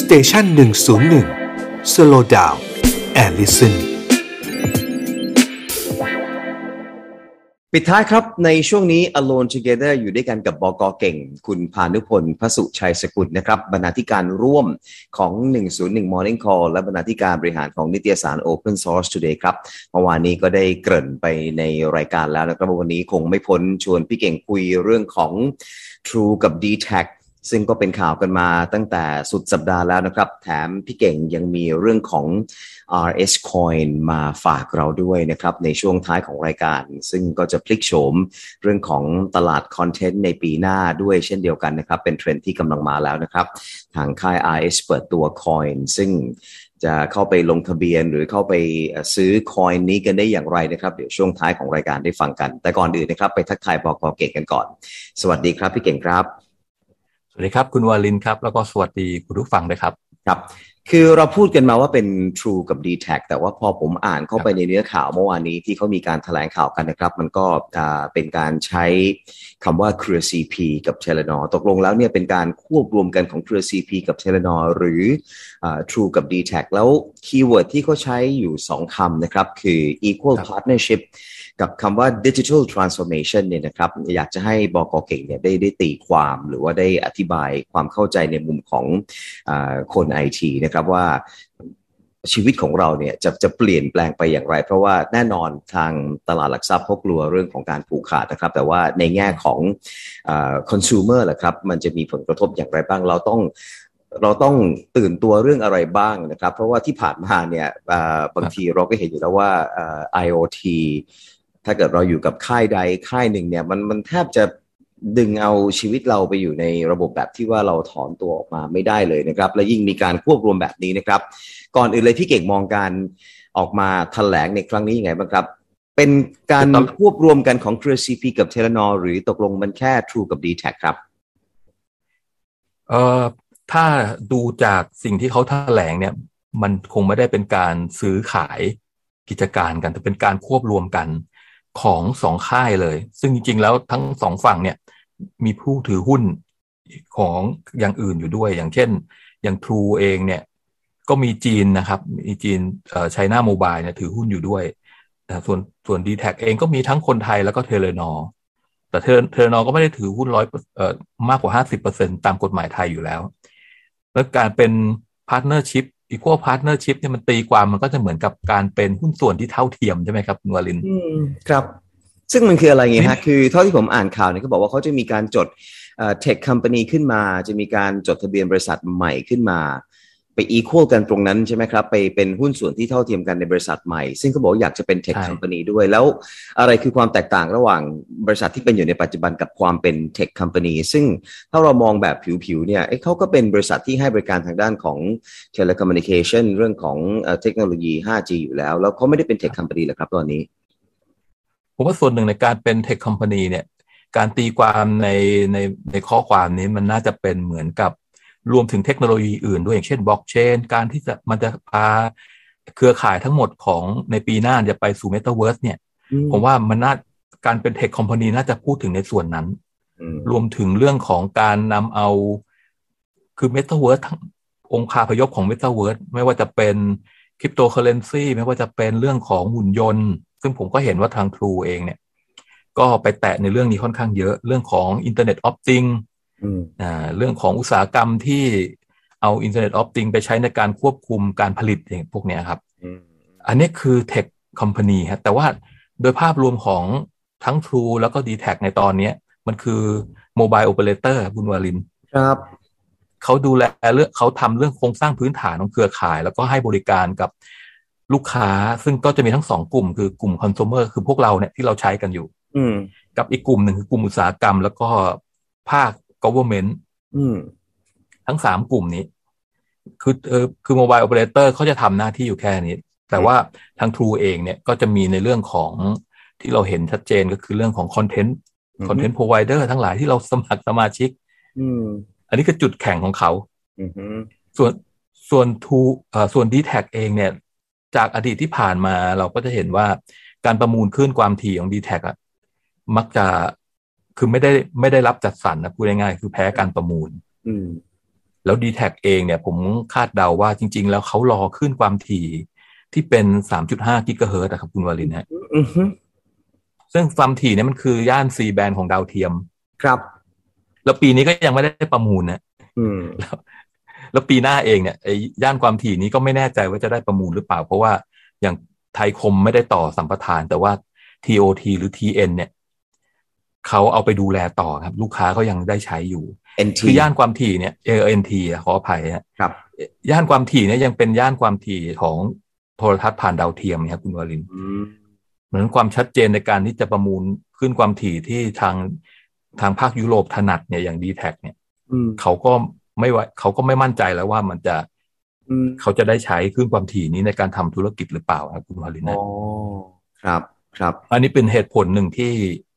station หนึ่งศูนย์หนึ่ง slow down and listenปิดท้ายครับในช่วงนี้ Alone Together อยู่ด้วยกันกับบ.ก.เก่ง คุณพานุพลพระสุชัยสกุลนะครับบรรณาธิการร่วมของ 101 Morning Call และบรรณาธิการบริหารของนิตยสาร Open Source Today ครับเมื่อวานนี้ก็ได้เกริ่นไปในรายการแล้วนะครับวันนี้คงไม่พ้นชวนพี่เก่งคุยเรื่องของ True กับ d t a c ซึ่งก็เป็นข่าวกันมาตั้งแต่สุดสัปดาห์แล้วนะครับ แถมพี่เก่งยังมีเรื่องของ RS Coin มาฝากเราด้วยนะครับ ในช่วงท้ายของรายการ ซึ่งก็จะพลิกโฉมเรื่องของตลาดคอนเทนต์ในปีหน้าด้วยเช่นเดียวกันนะครับ เป็นเทรนด์ที่กำลังมาแล้วนะครับ ทางค่าย RS เปิดตัว Coin ซึ่งจะเข้าไปลงทะเบียนหรือเข้าไปซื้อ Coin นี้กันได้อย่างไรนะครับ เดี๋ยวช่วงท้ายของรายการได้ฟังกัน แต่ก่อนอื่นนะครับ ไปทักทายบ.ก.เก่งกันก่อน สวัสดีครับพี่เก่งครับ สวัสดีครับ คุณวาลินครับ แล้วก็สวัสดีคุณผู้ฟังด้วยครับ ครับ คือเราพูดกันมาว่าเป็น True กับ d t แทแต่ว่าพอผมอ่านเข้าไปในเนื้อข่าวเมื่อวานนี้ที่เขามีการแถลงข่าวกันนะครับ มันก็เป็นการใช้คำว่าเครือ CP กับ t e l e n o r ตกลงแล้วเนี่ยเป็นการควบรวมกันของเครือ CP กับ t e l e n o r หรือ True กับ d t แทแล้วคีย์เวิร์ดที่เขาใช้อยู่ 2คำนะครับ คือ equal partnership กับคำว่า digital transformation เนี่ยนะครับ อยากจะให้บอกอเก่งเนี่ยได้ได้ตีความหรือว่าได้อธิบายความเข้าใจในมุมของอคนไอทีนะครับว่าชีวิตของเราเนี่ยจะจะเปลี่ยนแปลงไปอย่างไร เพราะว่าแน่นอนทางตลาดหลักทรัพย์เขากลัวเรื่องของการผูกขาดนะครับ แต่ว่าในแง่ของคอน sumer แหละครับมันจะมีผลกระทบอย่างไรบ้างเราต้องเราต้องตื่นตัวเรื่องอะไรบ้างนะครับ เพราะว่าที่ผ่านมาเนี่ยบางทีเราก็เห็นอยู่แล้วว่า IoT ถ้าเกิดเราอยู่กับค่ายใดค่ายหนึ่งเนี่ยมันมันแทบจะ ดึงเอาชีวิตเราไปอยู่ในระบบแบบที่ว่าเราถอนตัวออกมาไม่ได้เลยนะครับ และยิ่งมีการควบรวมแบบนี้นะครับ ก่อนอื่นเลยพี่เก่งมองการออกมาแถลงในครั้งนี้ยังไงบ้างครับ เป็นการควบรวมกันของเครือ CP กับเทเลนอหรือตกลงมันแค่ True กับ d t แทครับเอ่อถ้าดูจากสิ่งที่เขาแถลงเนี่ย มันคงไม่ได้เป็นการซื้อขายกิจการกันแต่เป็นการควบรวมกัน ของสองค่ายเลย ซึ่งจริงๆแล้วทั้งสองฝั่งเนี่ย มีผู้ถือหุ้นของอย่างอื่นอยู่ด้วย อย่างเช่น อย่าง True เองเนี่ย ก็มีจีนนะครับ มีจีนเอ่อ China Mobile เนี่ยถือหุ้นอยู่ด้วยแต่ส่วนส่วน dtac เองก็มีทั้งคนไทยแล้วก็ Telenorแต่เทเลนอก็ไม่ได้ถือหุ้นร้อยเอ่อมากกว่าห้าสิบเปอร์เซ็นต์ตามกฎหมายไทยอยู่แล้ว แล้วการเป็น partnership equal partnership เนี่ยมันตีความมันก็จะเหมือนกับการเป็นหุ้นส่วนที่เท่าเทียมใช่ไหมครับคุณวารินครับ ซึ่งมันคืออะไรเงี้ยฮะคือเท่าที่ผมอ่านข่าวเนี่ยเขาบอกว่าเขาจะมีการจด tech company ขึ้นมา จะมีการจดทะเบียนบริษัทใหม่ขึ้นมา ไป equal กันตรงนั้นใช่ไหมครับ ไปเป็นหุ้นส่วนที่เท่าเทียมกันในบริษัทใหม่ ซึ่งเขาบอกอยากจะเป็น tech company ด้วย แล้วอะไรคือความแตกต่างระหว่างบริษัทที่เป็นอยู่ในปัจจุบันกับความเป็น tech company ซึ่งถ้าเรามองแบบผิวๆเนี่ยเขาก็เป็นบริษัทที่ให้บริการทางด้านของ telecommunication เรื่องของเทคโนโลยี 5G อยู่แล้ว แล้วเขาไม่ได้เป็น tech company หรอครับตอนนี้ผมว่าส่วนหนึ่งในการเป็น tech company เนี่ยการตีความในในในข้อความนี้มันน่าจะเป็นเหมือนกับ รวมถึงเทคโนโลยีอื่นด้วยอย่างเช่นบล็อกเชนการที่จะมันจะพาเครือข่ายทั้งหมดของในปีหน้าจะไปสู่เมตาเวิร์สเนี่ย ผมว่ามันน่าการเป็น tech company น่าจะพูดถึงในส่วนนั้น รวมถึงเรื่องของการนำเอาคือเมตาเวิร์สทั้งองค์คาพยพของเมตาเวิร์สไม่ว่าจะเป็นคริปโตเคอเรนซีไม่ว่าจะเป็นเรื่องของหุ่นยนต์ ซึ่งผมก็เห็นว่าทาง True เองเนี่ย ก็ไปแตะในเรื่องนี้ค่อนข้างเยอะเรื่องของ Internet of Things อ่าเรื่องของอุตสาหกรรมที่เอา Internet of Things ไปใช้ในการควบคุมการผลิตอย่างพวกนี้ครับ อันนี้คือ tech company ครับแต่ว่าโดยภาพรวมของทั้ง True แล้วก็ d t แทในตอนนี้มันคือ mobile operator คุณวารินครับเขาดูแลเรื่องเขาทำเรื่องโครงสร้างพื้นฐานของเครือข่าย แล้วก็ให้บริการกับลูกค้า ซึ่งก็จะมีทั้งสองกลุ่ม คือกลุ่มคอน sumer คือพวกเราเนี่ยที่เราใช้กันอยู่ อืกับอีกกลุ่มหนึ่งคือกลุ่มอุตสาหกรรม แล้วก็ภาค government ทั้งสามกลุ่มนี้ คือเออคือ mobile operator เขาจะทำหน้าที่อยู่แค่นี้ แต่ว่าทาง True เองเนี่ยก็จะมีในเรื่องของที่เราเห็นชัดเจนก็คือเรื่องของคอนเทนต์ content provider ทั้งหลายที่เราสมัครสมาชิกอันนี้คือจุดแข็งของเขาส่วนส่วนทูส่วนดีแท็เองเนี่ย จากอดีตที่ผ่านมาเราก็จะเห็นว่าการประมูลคลื่นความถี่ของ dtac อะมักจะ คือไม่ได้ไม่ได้รับจัดสรรนะพูดง่ายๆคือแพ้การประมูล อืมแล้ว d t แทเองเนี่ย ผมคาดเดาว่าจริง ๆ แล้วเขารอขึ้นความถี่ที่เป็น3.5กิกะเฮิรตซ์นะครับคุณวาลินฮะอือฮึซึ่งความถี่เนี่ยมันคือย่าน C แบนของดาวเทียม ครับ แล้วปีนี้ก็ยังไม่ได้ประมูลนะอืมแล้วแล้วปีหน้าเองเนี่ยไอ้ย่านความถี่นี้ก็ไม่แน่ใจว่าจะได้ประมูลหรือเปล่า เพราะว่าอย่างไทยคมไม่ได้ต่อสัมปทาน แต่ว่า TOT หรือ TN เนี่ย เขาเอาไปดูแลต่อครับ ลูกค้าก็ยังได้ใช้อยู่ NT คือย่านความถี่เนี่ยเอ NT อะขออภัยฮะครับ ย่านความถี่เนี่ยยังเป็นย่านความถี่ของโทรทัศน์ผ่านดาวเทียมนะครับคุณวรินทร์อืมเหมือนความชัดเจนในการที่จะประมูลขึ้นความถี่ที่ทางทางภาคยุโรปถนัดเนี่ยอย่าง d t แทเนี่ยอืมเขาก็ไม่ไว้เขาก็ไม่มั่นใจแล้วว่ามันจะอืมเขาจะได้ใช้คลื่นความถี่นี้ในการทำธุรกิจหรือเปล่าครับคุณวรินทร์อ๋อนะครับ ครับ อันนี้เป็นเหตุผลหนึ่งที่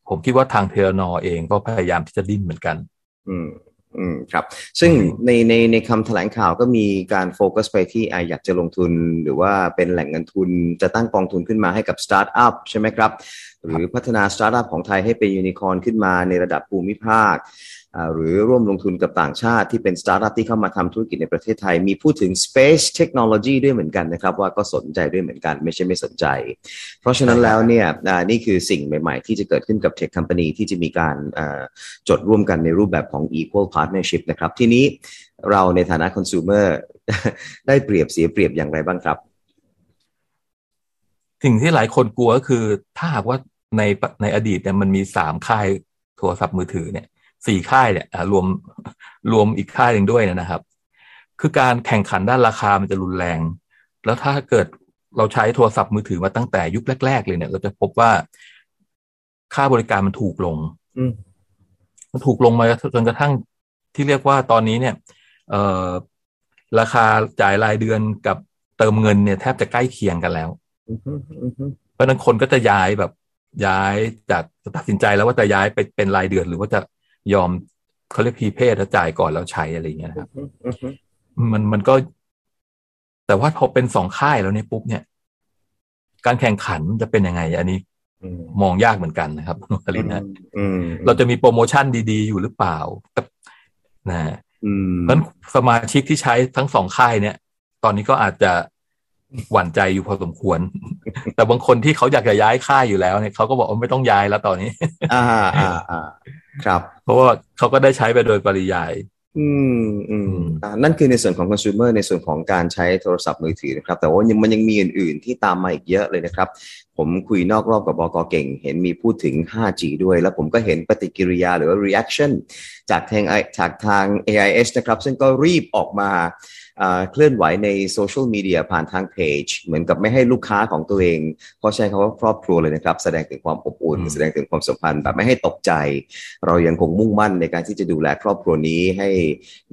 ผมคิดว่าทางเทเลนอเองก็พยายามที่จะดิ้นเหมือนกัน อืมอืมครับ ซึ่งอืมในในในคำแถลงข่าวก็มีการโฟกัสไปที่อะอยากจะลงทุนหรือว่าเป็นแหล่งเงินทุนจะตั้งกองทุนขึ้นมาให้กับสตาร์ทอัพใช่ไหมครับหรือพัฒนาสตาร์ทอัพของไทยให้เป็นยูนิคอร์นขึ้นมาในระดับภูมิภาค หรือร่วมลงทุนกับต่างชาติที่เป็นสตาร์ทอัพที่เข้ามาทำธุรกิจในประเทศไทย มีพูดถึง Space Technology ด้วยเหมือนกันนะครับ ว่าก็สนใจด้วยเหมือนกัน ไม่ใช่ไม่สนใจ เพราะฉะนั้นแล้วเนี่ยนี่คือสิ่งใหม่ ๆ ที่จะเกิดขึ้นกับ Tech Company ที่จะมีการจดร่วมกันในรูปแบบของ Equal Partnership นะครับทีนี้เราในฐานะ consumer ได้เปรียบเสียเปรียบอย่างไรบ้างครับสิ่งที่หลายคนกลัวก็คือ ถ้าหากว่า ในในอดีตเนี่ยมันมีสามค่ายโทรศัพท์มือถือเนี่ยสี่ค่ายเนี่ยอ่ารวมรวมอีกค่ายหนึ่งด้วยนะครับ คือการแข่งขันด้านราคามันจะรุนแรง แล้วถ้าเกิดเราใช้โทรศัพท์มือถือมาตั้งแต่ยุคแรก ๆ เลยเนี่ย เราจะพบว่าค่าบริการมันถูกลงอืมมันถูกลงมาจนกระทั่งที่เรียกว่าตอนนี้เนี่ย เอ่อราคาจ่ายรายเดือนกับเติมเงินเนี่ยแทบจะใกล้เคียงกันแล้วอือฮึอือฮึเพราะฉะนั้นคนก็จะย้ายแบบ ย้ายจากจะตัดสินใจแล้วว่าจะย้ายไปเป็นรายเดือน หรือว่าจะยอมเขาเรียกพีเพศแล้วจ่ายก่อนแล้วใช้อะไรอย่างเงี้ยนะครับอือฮึมันมันก็ แต่ว่าพอเป็นสองค่ายแล้วเนี่ยปุ๊บเนี่ย การแข่งขันจะเป็นยังไง อันนี้อืมมองยากเหมือนกันนะครับคุณอลินนะอืมเราจะมีโปรโมชั่นดีๆ อยู่หรือเปล่าแต่นะอืมเพราะฉะนั้นสมาชิกที่ใช้ทั้งสองค่ายเนี่ย ตอนนี้ก็อาจจะ หวั่นใจอยู่พอสมควร แต่บางคนที่เขาอยากจะย้ายค่ายอยู่แล้วเนี่ยเขาก็บอกว่าไม่ต้องย้ายแล้วตอนนี้ อ่าอ่าอ่าครับ เพราะว่าเขาก็ได้ใช้ไปโดยปริยาย อืมอืมอืมอ่านั่นคือในส่วนของ consumer ในส่วนของการใช้โทรศัพท์มือถือนะครับ แต่ว่ายังมันยังมีอื่น ๆ ที่ตามมาอีกเยอะเลยนะครับ ผมคุยนอกรอบกับบกเก่ง เห็นมีพูดถึง 5G ด้วย แล้วผมก็เห็นปฏิกิริยาหรือว่า reaction จากทางจากทาง AIS นะครับ ซึ่งก็รีบออกมาอ่า เคลื่อนไหวในโซเชียลมีเดียผ่านทางเพจเหมือนกับไม่ให้ลูกค้าของตัวเองเพราะใช้คำว่าครอบครัวเลยนะครับ แสดงถึงความอบอุ่นอืมแสดงถึงความสัมพันธ์แบบไม่ให้ตกใจ เรายังคงมุ่งมั่นในการที่จะดูแลครอบครัวนี้ให้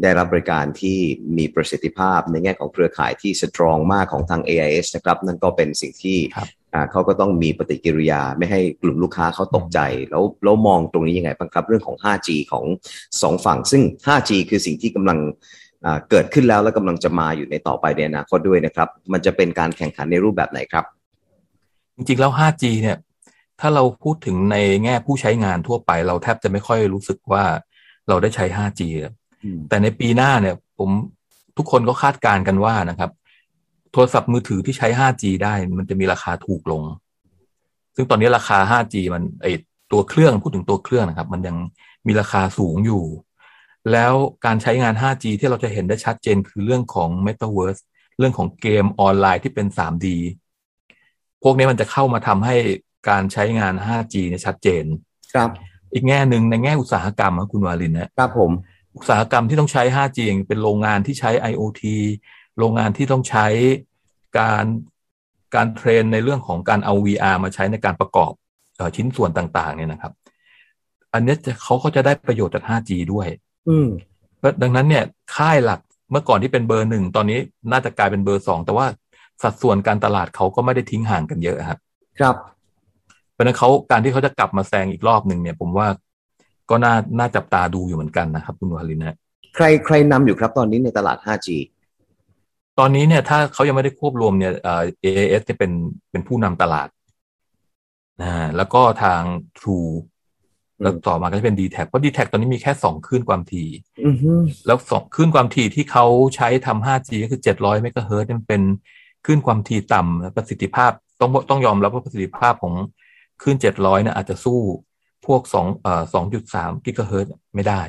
ได้รับบริการที่มีประสิทธิภาพในแง่ของเครือข่ายที่สตรองมากของทาง AIS นะครับนั่นก็เป็นสิ่งที่ครับอ่าเขาก็ต้องมีปฏิกิริยาไม่ให้กลุ่มลูกค้าเขาตกใจ แล้วแล้วมองตรงนี้ยังไงบ้างครับเรื่องของ 5G ของสองฝั่ง ซึ่ง 5G คือสิ่งที่กำลังอ่า เกิดขึ้นแล้วและกำลังจะมาอยู่ในต่อไปในอนาคตด้วยนะครับ มันจะเป็นการแข่งขันในรูปแบบไหนครับ จริงๆแล้ว 5G เนี่ย ถ้าเราพูดถึงในแง่ผู้ใช้งานทั่วไป เราแทบจะไม่ค่อยรู้สึกว่าเราได้ใช้ 5G อะแต่ในปีหน้าเนี่ย ผมทุกคนก็คาดการณ์กันว่านะครับ โทรศัพท์มือถือที่ใช้ 5G ได้ มันจะมีราคาถูกลง ซึ่งตอนนี้ราคา 5G มันไอตัวเครื่องพูดถึงตัวเครื่องนะครับ มันยังมีราคาสูงอยู่ แล้วการใช้งาน 5G ที่เราจะเห็นได้ชัดเจนคือเรื่องของ Metaverse เรื่องของเกมออนไลน์ที่เป็น 3D พวกนี้มันจะเข้ามาทำให้การใช้งาน 5G เนี่ยชัดเจน ครับ อีกแง่หนึ่งในแง่อุตสาหกรรมนะคุณวาลินนะครับผม อุตสาหกรรมที่ต้องใช้ 5G อย่างเป็นโรงงานที่ใช้ IoT โรงงานที่ต้องใช้การการเทรนในเรื่องของการเอา VR มาใช้ในการประกอบเอ่อชิ้นส่วนต่าง ๆ เนี่ยนะครับ อันเนี้ยจะเขาก็จะได้ประโยชน์จาก 5G ด้วย อืมเพราะดังนั้นเนี่ยค่ายหลักเมื่อก่อนที่เป็นเบอร์หนึ่งตอนนี้น่าจะกลายเป็นเบอร์สองแต่ว่าสัดส่วนการตลาดเขาก็ไม่ได้ทิ้งห่างกันเยอะครับ ครับ เพราะฉะนั้นเขาการที่เขาจะกลับมาแซงอีกรอบหนึ่งเนี่ย ผมว่าก็น่าน่าจับตาดูอยู่เหมือนกันนะครับ คุณวาลินนะใครใครนำอยู่ครับตอนนี้ในตลาด 5G ตอนนี้เนี่ย ถ้าเขายังไม่ได้ควบรวมเนี่ยเอ่อ AAS จะเป็นเป็นผู้นำตลาดนะแล้วก็ทาง True แล้วต่อมาก็จะเป็น d t แทเพราะ d t แทตอนนี้มีแค่สองคลื่นความถี่อือฮึแล้วสองคลื่นความถี่ที่เขาใช้ทำ 5G ก็คือ 700เมกะเฮิรตซ์มันเป็นคลื่นความถี่ต่ำและประสิทธิภาพต้องต้องยอมรับว่าประสิทธิภาพของคลื่น 700เนี่ยอาจจะสู้พวก2เอ่อ2.3กิกะเฮิรตซ์ไม่ได้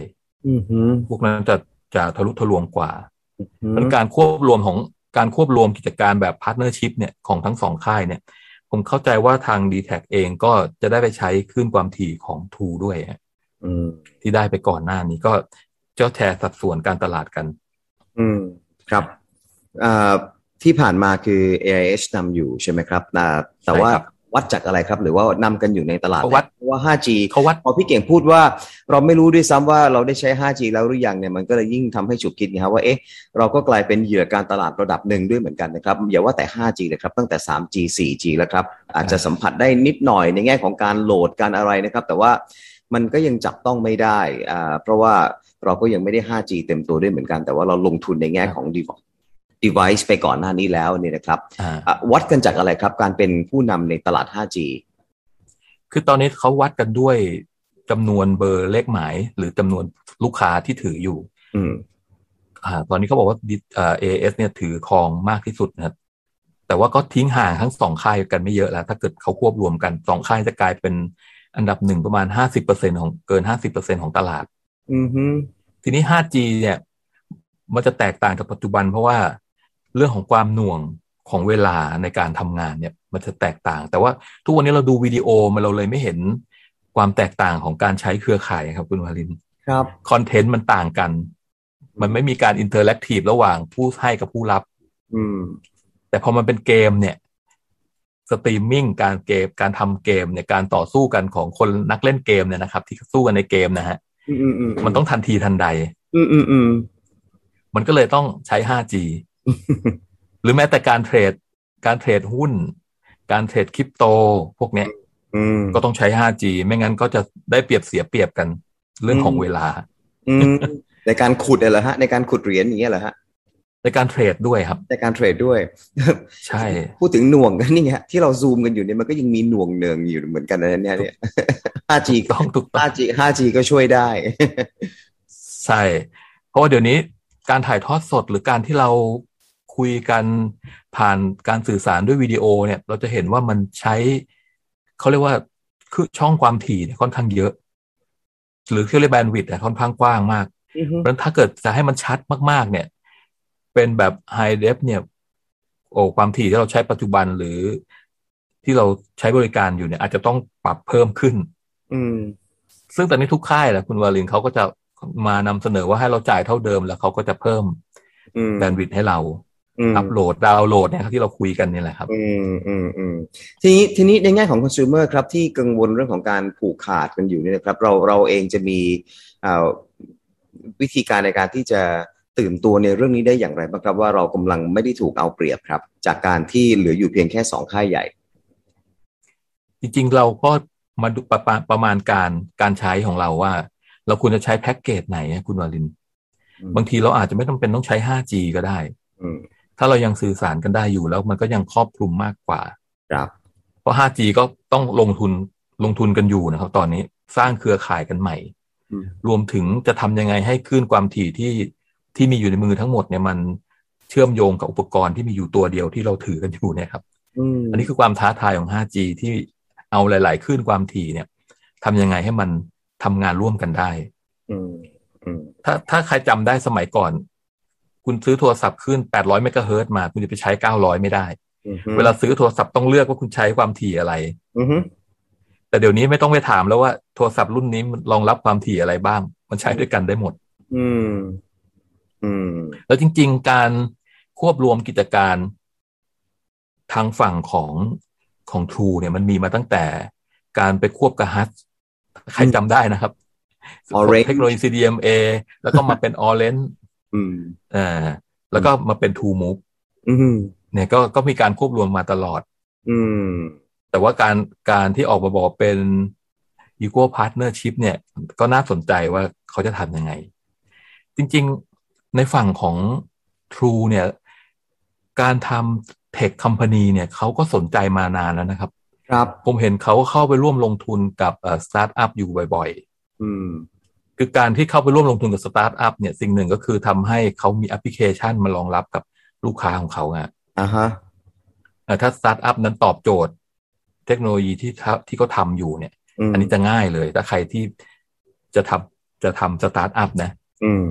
อือฮึพวกนั้นจะจะทะลุทะลวงกว่าอือฮึมันการควบรวมของการควบรวมกิจการแบบ partnership เนี่ยของทั้งสองค่ายเนี่ย ผมเข้าใจว่าทาง d t แทเองก็จะได้ไปใช้คลื่นความถี่ของ True ด้วยฮะอืมที่ได้ไปก่อนหน้านี้ก็เจ้าแชร์สัดส่วนการตลาดกัน อืมครับอ่าที่ผ่านมาคือ AIS นำอยู่ใช่ไหมครับอ่าแต่ว่าใช่ครับ วัดจากอะไรครับ หรือว่านำกันอยู่ในตลาดเขาวัดเพราะว่า 5G เขาวัดพอพี่เก่งพูดว่า เราไม่รู้ด้วยซ้ำว่าเราได้ใช้ 5G แล้วหรือยังเนี่ยมันก็เลยยิ่งทำให้ฉุกคิดนะครับว่าเอ๊ะเราก็กลายเป็นเหยื่อการตลาดระดับหนึ่งด้วยเหมือนกันนะครับอย่าว่าแต่ 5G เลยครับตั้งแต่ 3G 4G แล้วครับอาจจะสัมผัสได้นิดหน่อยในแง่ของการโหลดการอะไรนะครับ แต่ว่ามันก็ยังจับต้องไม่ได้อ่าเพราะว่าเราก็ยังไม่ได้ 5G เต็มตัวด้วยเหมือนกัน แต่ว่าเราลงทุนในแง่ของ device device ไปก่อนหน้านี้แล้วเนี่ยนะครับอ่าอะวัดกันจากอะไรครับ การเป็นผู้นำในตลาด 5G คือตอนนี้เขาวัดกันด้วยจำนวนเบอร์เลขหมาย หรือจำนวนลูกค้าที่ถืออยู่อืมอ่าตอนนี้เขาบอกว่าเอ่อ AS เนี่ยถือครองมากที่สุดนะครับแต่ว่าก็ทิ้งห่างทั้งสองค่ายกันไม่เยอะแล้ว ถ้าเกิดเขาควบรวมกันสองค่ายจะกลายเป็นอันดับหนึ่งประมาณห้าสิบเปอร์เซ็นของเกินห้าสิบเปอร์เซ็นของตลาด อือฮึทีนี้ 5G เนี่ย มันจะแตกต่างจากปัจจุบันเพราะว่า เรื่องของความหน่วงของเวลาในการทำงานเนี่ยมันจะแตกต่าง แต่ว่าทุกวันนี้เราดูวิดีโอมันเราเลยไม่เห็นความแตกต่างของการใช้เครือข่ายครับคุณวารินครับคอนเทนต์มันต่างกัน มันไม่มีการ interactive ระหว่างผู้ให้กับผู้รับ อืม แต่พอมันเป็นเกมเนี่ยสตรีมมิ่งการเกมการทำเกมเนี่ยการต่อสู้กันของคนนักเล่นเกมเนี่ยนะครับ ที่สู้กันในเกมนะฮะอืมอืมอืมมันต้องทันทีทันใด อืมอืมอืมมันก็เลยต้องใช้ 5G หรือแม้แต่การเทรด การเทรดหุ้น การเทรดคริปโต พวกเนี้ยอืมก็ต้องใช้ 5G ไม่งั้นก็จะได้เปรียบเสียเปรียบกันเรื่องของอืมเวลาอืมในการขุดเหรอฮะ ในการขุดเหรียญอย่างเงี้ยเหรอฮะในการเทรดด้วยครับ ในการเทรดด้วย ใช่ พูดถึงหน่วงกันนี่ไงที่เราซูมกันอยู่เนี่ยมันก็ยังมีหน่วงเนืองอยู่เหมือนกันนะเนี่ยเนี่ย 5G ต้องถูกต้อง 5G 5G ก็ช่วยได้ ใช่ เพราะว่าเดี๋ยวนี้การถ่ายทอดสดหรือการที่เรา คุยกันผ่านการสื่อสารด้วยวิดีโอเนี่ย เราจะเห็นว่ามันใช้เขาเรียกว่าคือช่องความถี่เนี่ยค่อนข้างเยอะ หรือที่เรียกแบนด์วิดต์ค่อนข้างกว้างมากเพราะฉะนั้นถ้าเกิดจะให้มันชัดมากๆ เนี่ย เป็นแบบไฮเดฟเนี่ย โอ้ความถี่ที่เราใช้ปัจจุบันหรือที่เราใช้บริการอยู่เนี่ย อาจจะต้องปรับเพิ่มขึ้น อืม ซึ่งตอนนี้ทุกค่ายแหละคุณวาลินเขาก็จะมานำเสนอว่าให้เราจ่ายเท่าเดิมแล้วเขาก็จะเพิ่มอืมแบนด์วิดต์ให้เรา อืมอัปโหลดดาวน์โหลดเนี่ยครับที่เราคุยกันนี่แหละครับอืมอืมอืมทีนี้ทีนี้ในแง่ของ consumer ครับที่กังวลเรื่องของการผูกขาดกันอยู่เนี่ยนะครับ เราเราเองจะมีอ่าวิธีการในการที่จะตื่นตัวในเรื่องนี้ได้อย่างไรบ้างครับว่าเรากำลังไม่ได้ถูกเอาเปรียบครับ จากการที่เหลืออยู่เพียงแค่สองค่ายใหญ่ จริงๆเราก็มาดูประมาณประมาณการการใช้ของเราว่า เราควรจะใช้แพ็กเกจไหนอะคุณวาลินอืมบางทีเราอาจจะไม่ต้องเป็นต้องใช้ 5G ก็ได้อืม ถ้าเรายังสื่อสารกันได้อยู่แล้วมันก็ยังครอบคลุมมากกว่า ครับ เพราะ 5G ก็ต้องลงทุนลงทุนกันอยู่นะครับ ตอนนี้สร้างเครือข่ายกันใหม่อืมรวมถึงจะทำยังไงให้คลื่นความถี่ที่ที่มีอยู่ในมือทั้งหมดเนี่ยมันเชื่อมโยงกับอุปกรณ์ที่มีอยู่ตัวเดียวที่เราถือกันอยู่เนี่ยครับอืมอันนี้คือความท้าทายของ 5G ที่เอาหลาย ๆ คลื่นความถี่เนี่ยทำยังไงให้มันทำงานร่วมกันได้อืมอืมถ้าถ้าใครจำได้สมัยก่อน คุณซื้อโทรศัพท์ขึ้น 800 เมกะเฮิรตซ์มา คุณจะไปใช้ 900 ไม่ได้อืมเวลาซื้อโทรศัพท์ต้องเลือกว่าคุณใช้ความถี่อะไรอืมแต่เดี๋ยวนี้ไม่ต้องไปถามแล้วว่าโทรศัพท์รุ่นนี้มันรองรับความถี่อะไรบ้าง มันใช้ด้วยกันได้หมด อืม อืม แล้วจริง ๆ การควบรวมกิจการทางฝั่งของของ True เนี่ยมันมีมาตั้งแต่การไปควบกับฮัทใครจำได้นะครับ Orange เทคโนโลยี CDMA แล้วก็มาเป็น Orange อืมอ่า แล้วก็มาเป็น True Move อืมเนี่ยก็ก็มีการควบรวมมาตลอด อืม แต่ว่าการการที่ออกมาบอกเป็น Equal Partnership เนี่ย ก็น่าสนใจว่าเขาจะทำยังไง จริง ๆ ในฝั่งของ True เนี่ย การทำ Tech Company เนี่ยเขาก็สนใจมานานแล้วนะครับ ครับ ผมเห็นเขาเข้าไปร่วมลงทุนกับสตาร์ทอัพอยู่บ่อยอืมๆ คือการที่เข้าไปร่วมลงทุนกับสตาร์ทอัพเนี่ยสิ่งหนึ่งก็คือทำให้เขามีแอปพลิเคชันมารองรับกับลูกค้าของเขาไงอ่าฮะเอ่อถ้าสตาร์ทอัพนั้นตอบโจทย์ เทคโนโลยีที่ทำที่เขาทำอยู่เนี่ยอันนี้จะง่ายเลย ถ้าใครที่จะทำจะทำสตาร์ทอัพนะ อืม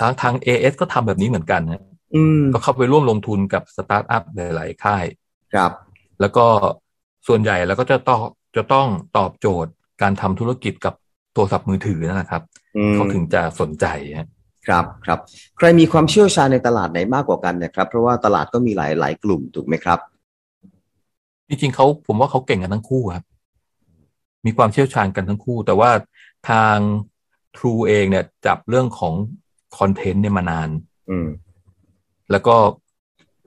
ทางทาง AS ก็ทำแบบนี้เหมือนกันนะอืมก็เข้าไปร่วมลงทุนกับสตาร์ทอัพหลาย ๆ ค่าย ครับ แล้วก็ส่วนใหญ่แล้วก็จะต้องจะต้องตอบโจทย์การทำธุรกิจกับ โทรศัพท์มือถือนั่นแหละครับอืมเขาถึงจะสนใจฮะครับครับ ใครมีความเชี่ยวชาญในตลาดไหนมากกว่ากันเนะครับ เพราะว่าตลาดก็มีหลายหลายกลุ่มถูกไหมครับ จริงๆเขาผมว่าเขาเก่งกันทั้งคู่ครับ มีความเชี่ยวชาญกันทั้งคู่ แต่ว่าทาง True เองเนี่ย จับเรื่องของคอนเทนต์เนี่ยมานาน อืม แล้วก็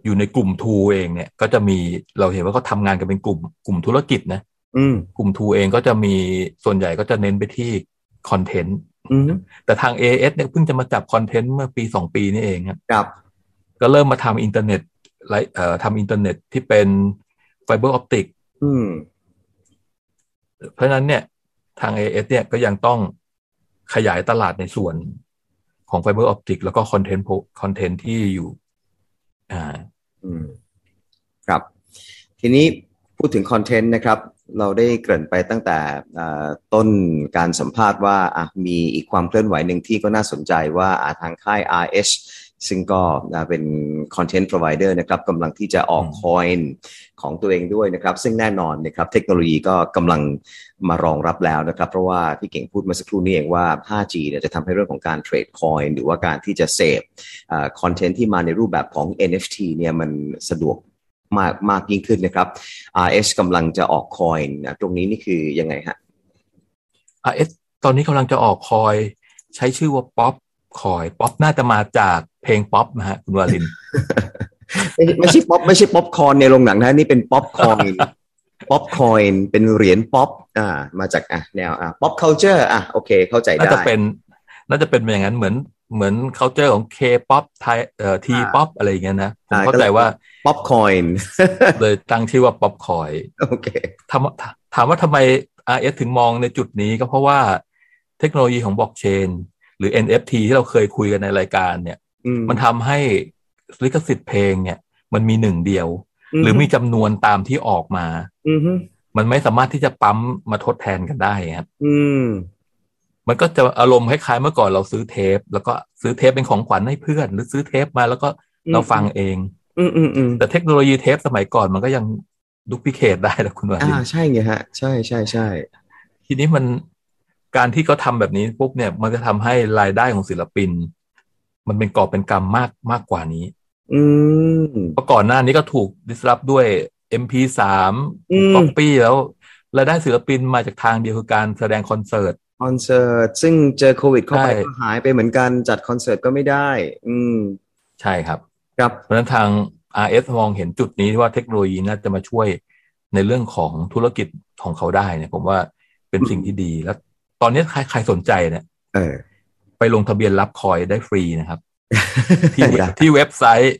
อยู่ในกลุ่ม True เองเนี่ย ก็จะมีเราเห็นว่าเขาทำงานกันเป็นกลุ่มกลุ่มธุรกิจนะอืม กลุ่ม True เองก็จะมีส่วนใหญ่ก็จะเน้นไปที่คอนเทนต์อืมแต่ทาง AS เนี่ยเพิ่งจะมาจับคอนเทนต์เมื่อปีสองปีนี่เองครับครับก็เริ่มมาทำอินเทอร์เน็ตไลฟ์เอ่อทำอินเทอร์เน็ตที่เป็น fiber optic อืมเพราะฉะนั้นเนี่ย ทาง AIS เนี่ยก็ยังต้องขยายตลาดในส่วนของ fiber optic แล้วก็คอนเทนต์คอนเทนต์ที่อยู่ อ่า อืม ครับ ทีนี้ พูดถึงคอนเทนต์นะครับ เราได้เกริ่นไปตั้งแต่อ่าต้นการสัมภาษณ์ว่าอะมีอีกความเคลื่อนไหวหนึ่งที่ก็น่าสนใจว่าอะทางค่าย RS ซึ่งก็อ่าเป็น Content Provider นะครับกำลังที่จะออกอืมคอยน์ของตัวเองด้วยนะครับ ซึ่งแน่นอนนะครับเทคโนโลยีก็กำลังมารองรับแล้วนะครับ เพราะว่าพี่เก่งพูดเมาสักครู่นี้เองว่า 5G เนี่ยจะทำให้เรื่องของการเทรดคอยน์หรือว่าการที่จะเสพคอนเทนต์ที่มาในรูปแบบของ NFT เนี่ยมันสะดวก มากมากยิ่งขึ้นนะครับ RS กำลังจะออกคอยน์นะตรงนี้นี่คือยังไงฮะ RS ตอนนี้กำลังจะออก coin ใช้ชื่อว่า Popcoin ป๊อปน่าจะมาจากเพลงป๊อปนะฮะคุณวาริน ไม่ไม่ใช่ป๊อปไม่ใช่ป๊อปคอร์นในโรงหนังนะนี่เป็น Popcoin Popcoin เป็นเหรียญป๊อปอ่า มาจากอะแนวอะป๊อปเค u เจอร์อะโอเคเข้าใจน่าได้จะเป็น น่าจะเป็นอย่างนั้นเหมือน เหมือน culture ของ K-pop ไทยเอ่อ T-pop อะไรอย่างเงี้ยนะ ผมอ่าเข้าใจว่า Popcoin เลยตั้งชื่อว่า Popcoinโอเคถามถามว่าทำไม RS ถึงมองในจุดนี้ก็เพราะว่าเทคโนโลยีของบล็อกเชนหรือ NFT ที่เราเคยคุยกันในรายการเนี่ยอืมมันทำให้ลิขสิทธิ์เพลงเนี่ย มันมีหนึ่งเดียว หรือมีจำนวนตามที่ออกมาอืมฮึมันไม่สามารถที่จะปั๊มมาทดแทนกันได้ครับอื มมันก็จะอารมณ์คล้ายๆเมื่อก่อนเราซื้อเทป แล้วก็ซื้อเทปเป็นของขวัญให้เพื่อน หรือซื้อเทปมาแล้วก็เราฟังเอง อืมอืมอืมแต่เทคโนโลยีเทปสมัยก่อนมันก็ยัง duplicate ได้นะคุณวาอ่าลินใช่ไงฮะ ใช่ใช่ใช่ทีนี้มันการที่เขาทำแบบนี้ปุ๊บเนี่ย มันจะทำให้รายได้ของศิลปิน มันเป็นกอบเป็นกรรมมากมากกว่านี้ อืมเพราะก่อนหน้านี้ก็ถูก disrupt ด้วย MP3 อืมก๊อปปี้แล้วรายได้ศิลปินมาจากทางเดียวคือการแสดงคอนเสิร์ต คอนเสิร์ตซึ่งเจอโควิดเข้าไปใช่ ก็หายไปเหมือนกันจัดคอนเสิร์ตก็ไม่ได้ อืมใช่ครับ ครับ เพราะฉะนั้นทาง RS มองเห็นจุดนี้ว่าเทคโนโลยีน่าจะมาช่วยในเรื่องของธุรกิจของเขาได้เนี่ยผมว่าเป็นสิ่งที่ดีแล้ว ตอนนี้ใครใครสนใจเนี่ยเออ ไปลงทะเบียนรับคอยได้ฟรีนะครับ ที่ได้ ที่เว็บไซต์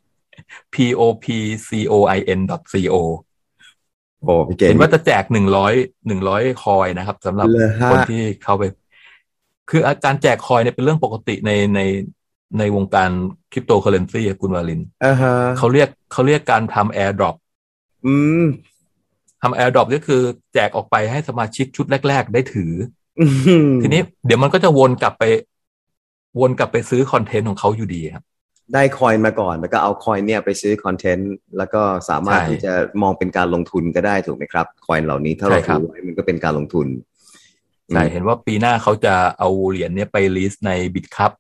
popcoin.co โอ้พี่เก่งเห็นว่าจะแจกหนึ่งร้อยหนึ่งร้อย coin นะครับสำหรับเหรอฮะคนที่เข้าไป คืออาการแจก coin เนี่ยเป็นเรื่องปกติในในในวงการคริปโตเคอเรนซีคุณวาลินอ่าฮะเขาเรียกเขาเรียกการทำ airdrop อืมทำ airdrop ก็คือแจกออกไปให้สมาชิกชุดแรก ๆ ได้ถืออืมทีนี้เดี๋ยวมันก็จะวนกลับไป วนกลับไปซื้อคอนเทนต์ของเขาอยู่ดีครับ ได้ coin มาก่อน แล้วก็เอา coin เนี่ยไปซื้อคอนเทนต์แล้วก็สามารถใช่ที่จะมองเป็นการลงทุนก็ได้ถูกไหมครับ coin เหล่านี้ถ้าเราใช่ครับถือไว้มันก็เป็นการลงทุนใช่เห็นว่าปีหน้าเขาจะเอาเหรียญเนี้ยไป list ใน Bitkub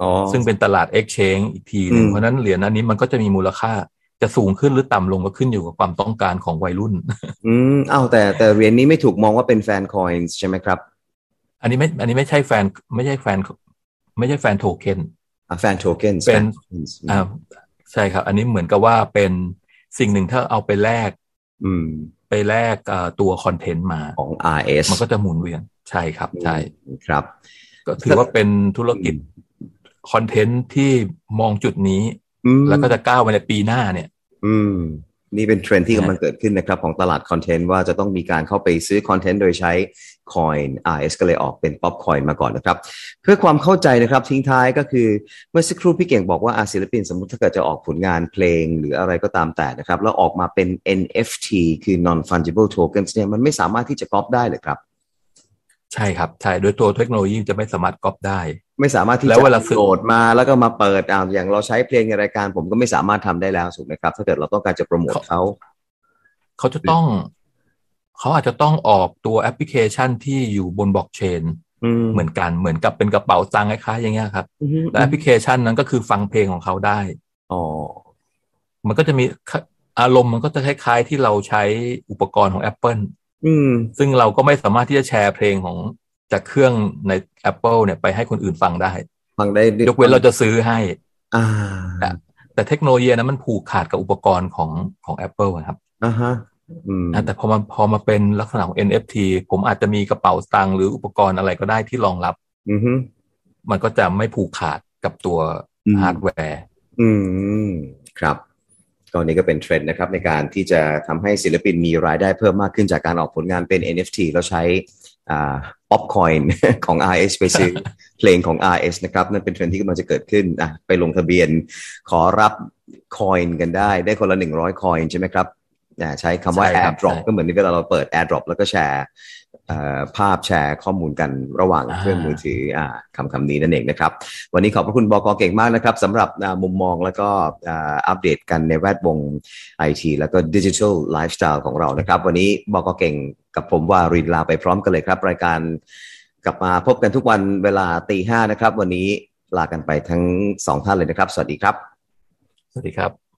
อ๋อซึ่งเป็นตลาด Exchange อีกทีหนึ่งอืมเพราะฉะนั้นเหรียญอันนี้มันก็จะมีมูลค่าจะสูงขึ้นหรือต่ำลงก็ขึ้นอยู่กับความต้องการของวัยรุ่น อืมอ้าวแต่แต่เหรียญนี้ไม่ถูกมองว่าเป็น fan coin ใช่ไหมครับ อันนี้ไม่อันนี้ไม่ใช่แฟนไม่ใช่แฟน ไม่ใช่ fan token อ่า fan token เป็นอ่าใช่ครับ อันนี้เหมือนกับว่าเป็นสิ่งหนึ่งถ้าเอาไปแลกอืมไปแลกอ่าตัวคอนเทนต์มาของ RS มันก็จะหมุนเวียนใช่ครับใช่ครับ ก็ถือว่าเป็นธุรกิจคอนเทนต์ที่มองจุดนี้อืมแล้วก็จะก้าวไปในปีหน้าเนี่ย อืม นี่เป็นเทรนด์ที่กำลังเกิดขึ้นนะครับ ของตลาดคอนเทนต์ว่าจะต้องมีการเข้าไปซื้อคอนเทนต์โดยใช้ Coin RS ก็เลยออกเป็น Pop Coin มาก่อนนะครับ เพื่อความเข้าใจนะครับทิ้งท้ายก็คือเมื่อสักครู่พี่เก่งบอกว่าอาศิลปิน สมมติถ้าเกิดจะออกผลงานเพลงหรืออะไรก็ตามแต่นะครับ แล้วออกมาเป็น NFT คือ non fungible tokens เนี่ยมันไม่สามารถที่จะก๊อปได้เลยครับ ใช่ครับ ใช่โดยตัวเทคโนโลยีจะไม่สามารถก๊อปได้ ไม่สามารถที่แล้วจะเวลาซื้อโหลดมาแล้วก็มาเปิดอ่าอย่างเราใช้เพลงในรายการ ผมก็ไม่สามารถทำได้แล้วถูกไหมครับ ถ้าเกิดเราต้องการจะโปรโมทเขา เขาจะต้อง เขาอาจจะต้องออกตัวแอปพลิเคชันที่อยู่บนบล็อกเชนอืมเหมือนกันเหมือนกับเป็นกระเป๋าตังค์คล้ายๆอย่างเงี้ยครับอืมและแอปพลิเคชันนั้นก็คือฟังเพลงของเขาได้อ๋อมันก็จะมีอารมณ์มันก็จะคล้ายๆ ที่เราใช้อุปกรณ์ของ Apple อืม ซึ่งเราก็ไม่สามารถที่จะแชร์เพลงของ จากเครื่องใน Apple เนี่ยไปให้คนอื่นฟังได้ ฟังได้ยกเว้นเราจะซื้อให้ อ่า แต่เทคโนโลยีนั้นมันผูกขาดกับอุปกรณ์ของของ Apple อะครับอ่าฮะอืมนะแต่พอมาพอมาเป็นลักษณะของ NFT ผมอาจจะมีกระเป๋าสตังค์หรืออุปกรณ์อะไรก็ได้ที่รองรับอืมฮึมันก็จะไม่ผูกขาดกับตัวอืมฮาร์ดแวร์ อืม ครับ ก็นี้ก็เป็นเทรนด์นะครับในการที่จะทำให้ศิลปินมีรายได้เพิ่มมากขึ้นจากการออกผลงานเป็น NFT แล้วใช้อ่า pop coin ของ RS ไปซื้อเพลงของ RS นะครับ นั่นเป็นเทรนด์ที่กำลังจะเกิดขึ้นอะไปลงทะเบียนขอรับ coin กันได้ ได้คนละ 100 coin ใช่ไหมครับอ่าใช้คำว่าใช่ครับ airdrop ใช่ก็เหมือนเวลาเราเปิด airdrop แล้วก็แชร์เอ่อ ภาพแชร์ข้อมูลกันระหว่างอ่าเครื่องมือถืออ่าคำคำนี้นั่นเองนะครับ วันนี้ขอบพระคุณบอกอเก่งมากนะครับสำหรับอ่ามุมมองแล้วก็อ่าอัปเดตกันในแวดวงไอทีแล้วก็ดิจิทัลไลฟ์สไตล์ของเรานะครับ วันนี้บอกอเก่งกับผมว่ารินลาไปพร้อมกันเลยครับ รายการกลับมาพบกันทุกวันเวลาตีห้านะครับ วันนี้ลากันไปทั้งสองท่านเลยนะครับ สวัสดีครับ สวัสดีครับ